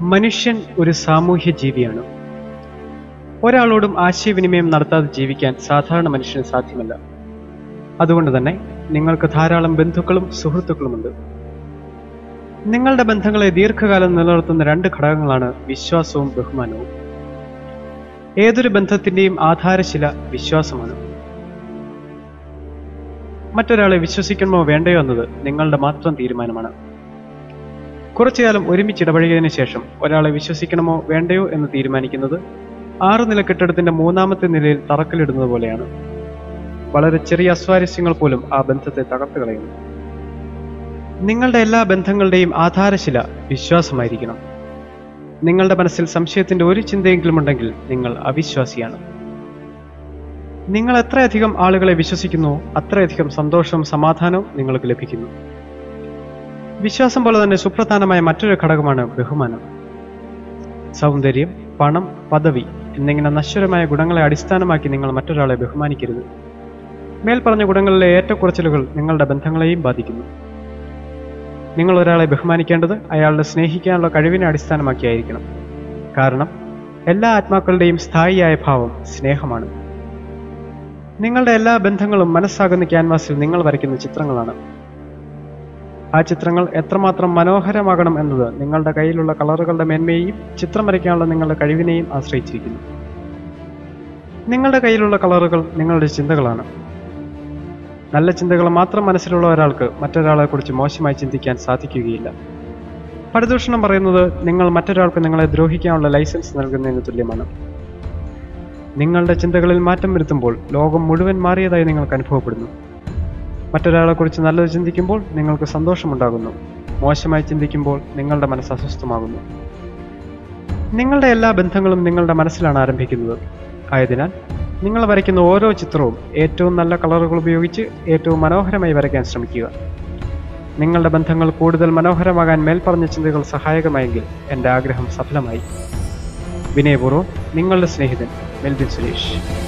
മനുഷ്യൻ ഒരു സാമൂഹ്യ ജീവിയാണ്. ഒരാളോടും ആശയവിനിമയം നടത്താതെ ജീവിക്കാൻ സാധാരണ മനുഷ്യന് സാധ്യമല്ല. അതുകൊണ്ട് തന്നെ നിങ്ങൾക്ക് ധാരാളം ബന്ധുക്കളും സുഹൃത്തുക്കളുമുണ്ട്. നിങ്ങളുടെ ബന്ധങ്ങളെ ദീർഘകാലം നിലനിർത്തുന്ന രണ്ട് ഘടകങ്ങളാണ് വിശ്വാസവും ബഹുമാനവും. ഏതൊരു ബന്ധത്തിന്റെയും ആധാരശില വിശ്വാസമാണ്. മറ്റൊരാളെ വിശ്വസിക്കണമോ വേണ്ടയോ എന്നത് നിങ്ങളുടെ മാത്രം തീരുമാനമാണ്. കുറച്ചുകാലം ഒരുമിച്ച് ഇടപഴകിയതിനു ശേഷം ഒരാളെ വിശ്വസിക്കണമോ വേണ്ടയോ എന്ന് തീരുമാനിക്കുന്നത് ആറു നില കെട്ടിടത്തിന്റെ മൂന്നാമത്തെ നിലയിൽ തറക്കല്ലിടുന്നത് പോലെയാണ്. വളരെ ചെറിയ അസ്വാരസ്യങ്ങൾ പോലും ആ ബന്ധത്തെ തകർത്തു കളയുന്നു. നിങ്ങളുടെ എല്ലാ ബന്ധങ്ങളുടെയും ആധാരശില വിശ്വാസമായിരിക്കണം. നിങ്ങളുടെ മനസ്സിൽ സംശയത്തിന്റെ ഒരു ചിന്തയെങ്കിലും ഉണ്ടെങ്കിൽ നിങ്ങൾ അവിശ്വാസിയാണ്. നിങ്ങൾ എത്രയധികം ആളുകളെ വിശ്വസിക്കുന്നു അത്രയധികം സന്തോഷവും സമാധാനവും നിങ്ങൾക്ക് ലഭിക്കുന്നു. വിശ്വാസം പോലെ തന്നെ സുപ്രധാനമായ മറ്റൊരു ഘടകമാണ് ബഹുമാനം. സൗന്ദര്യം പണം പദവി എന്നിങ്ങനെ നശ്വരമായ ഗുണങ്ങളെ അടിസ്ഥാനമാക്കി നിങ്ങൾ മറ്റൊരാളെ ബഹുമാനിക്കരുത്. മേൽപ്പറഞ്ഞ ഗുണങ്ങളിലെ ഏറ്റക്കുറച്ചിലുകൾ നിങ്ങളുടെ ബന്ധങ്ങളെയും ബാധിക്കുന്നു. നിങ്ങൾ ഒരാളെ ബഹുമാനിക്കേണ്ടത് അയാളുടെ സ്നേഹിക്കാനുള്ള കഴിവിനെ അടിസ്ഥാനമാക്കിയായിരിക്കണം. കാരണം എല്ലാ ആത്മാക്കളുടെയും സ്ഥായിയായ ഭാവം സ്നേഹമാണ്. നിങ്ങളുടെ എല്ലാ ബന്ധങ്ങളും മനസ്സാകുന്ന ക്യാൻവാസിൽ നിങ്ങൾ വരയ്ക്കുന്ന ചിത്രങ്ങളാണ്. ആ ചിത്രങ്ങൾ എത്രമാത്രം മനോഹരമാകണം എന്നത് നിങ്ങളുടെ കയ്യിലുള്ള കളറുകളുടെ മേന്മയെയും ചിത്രം വരയ്ക്കാനുള്ള നിങ്ങളുടെ കഴിവിനെയും ആശ്രയിച്ചിരിക്കുന്നു. നിങ്ങളുടെ കയ്യിലുള്ള കളറുകൾ നിങ്ങളുടെ ചിന്തകളാണ്. നല്ല ചിന്തകൾ മാത്രം മനസ്സിലുള്ള ഒരാൾക്ക് മറ്റൊരാളെക്കുറിച്ച് മോശമായി ചിന്തിക്കാൻ സാധിക്കുകയില്ല. പരിദൂഷണം പറയുന്നത് നിങ്ങൾ മറ്റൊരാൾക്ക് നിങ്ങളെ ദ്രോഹിക്കാനുള്ള ലൈസൻസ് നൽകുന്നതിന് തുല്യമാണ്. നിങ്ങളുടെ ചിന്തകളിൽ മാറ്റം വരുത്തുമ്പോൾ ലോകം മുഴുവൻ മാറിയതായി നിങ്ങൾക്ക് അനുഭവപ്പെടുന്നു. മറ്റൊരാളെക്കുറിച്ച് നല്ലത് ചിന്തിക്കുമ്പോൾ നിങ്ങൾക്ക് സന്തോഷമുണ്ടാകുന്നു. മോശമായി ചിന്തിക്കുമ്പോൾ നിങ്ങളുടെ മനസ്സ് അസ്വസ്ഥമാകുന്നു. നിങ്ങളുടെ എല്ലാ ബന്ധങ്ങളും നിങ്ങളുടെ മനസ്സിലാണ് ആരംഭിക്കുന്നത്. ആയതിനാൽ നിങ്ങൾ വരയ്ക്കുന്ന ഓരോ ചിത്രവും ഏറ്റവും നല്ല കളറുകൾ ഉപയോഗിച്ച് ഏറ്റവും മനോഹരമായി വരയ്ക്കാൻ ശ്രമിക്കുക. നിങ്ങളുടെ ബന്ധങ്ങൾ കൂടുതൽ മനോഹരമാകാൻ മേൽപ്പറഞ്ഞ ചിന്തകൾ സഹായകമായെങ്കിൽ എന്റെ ആഗ്രഹം സഫലമായി. വിനയപൂർവം നിങ്ങളുടെ സ്നേഹിതൻ മെൽബിൻ സുരേഷ്.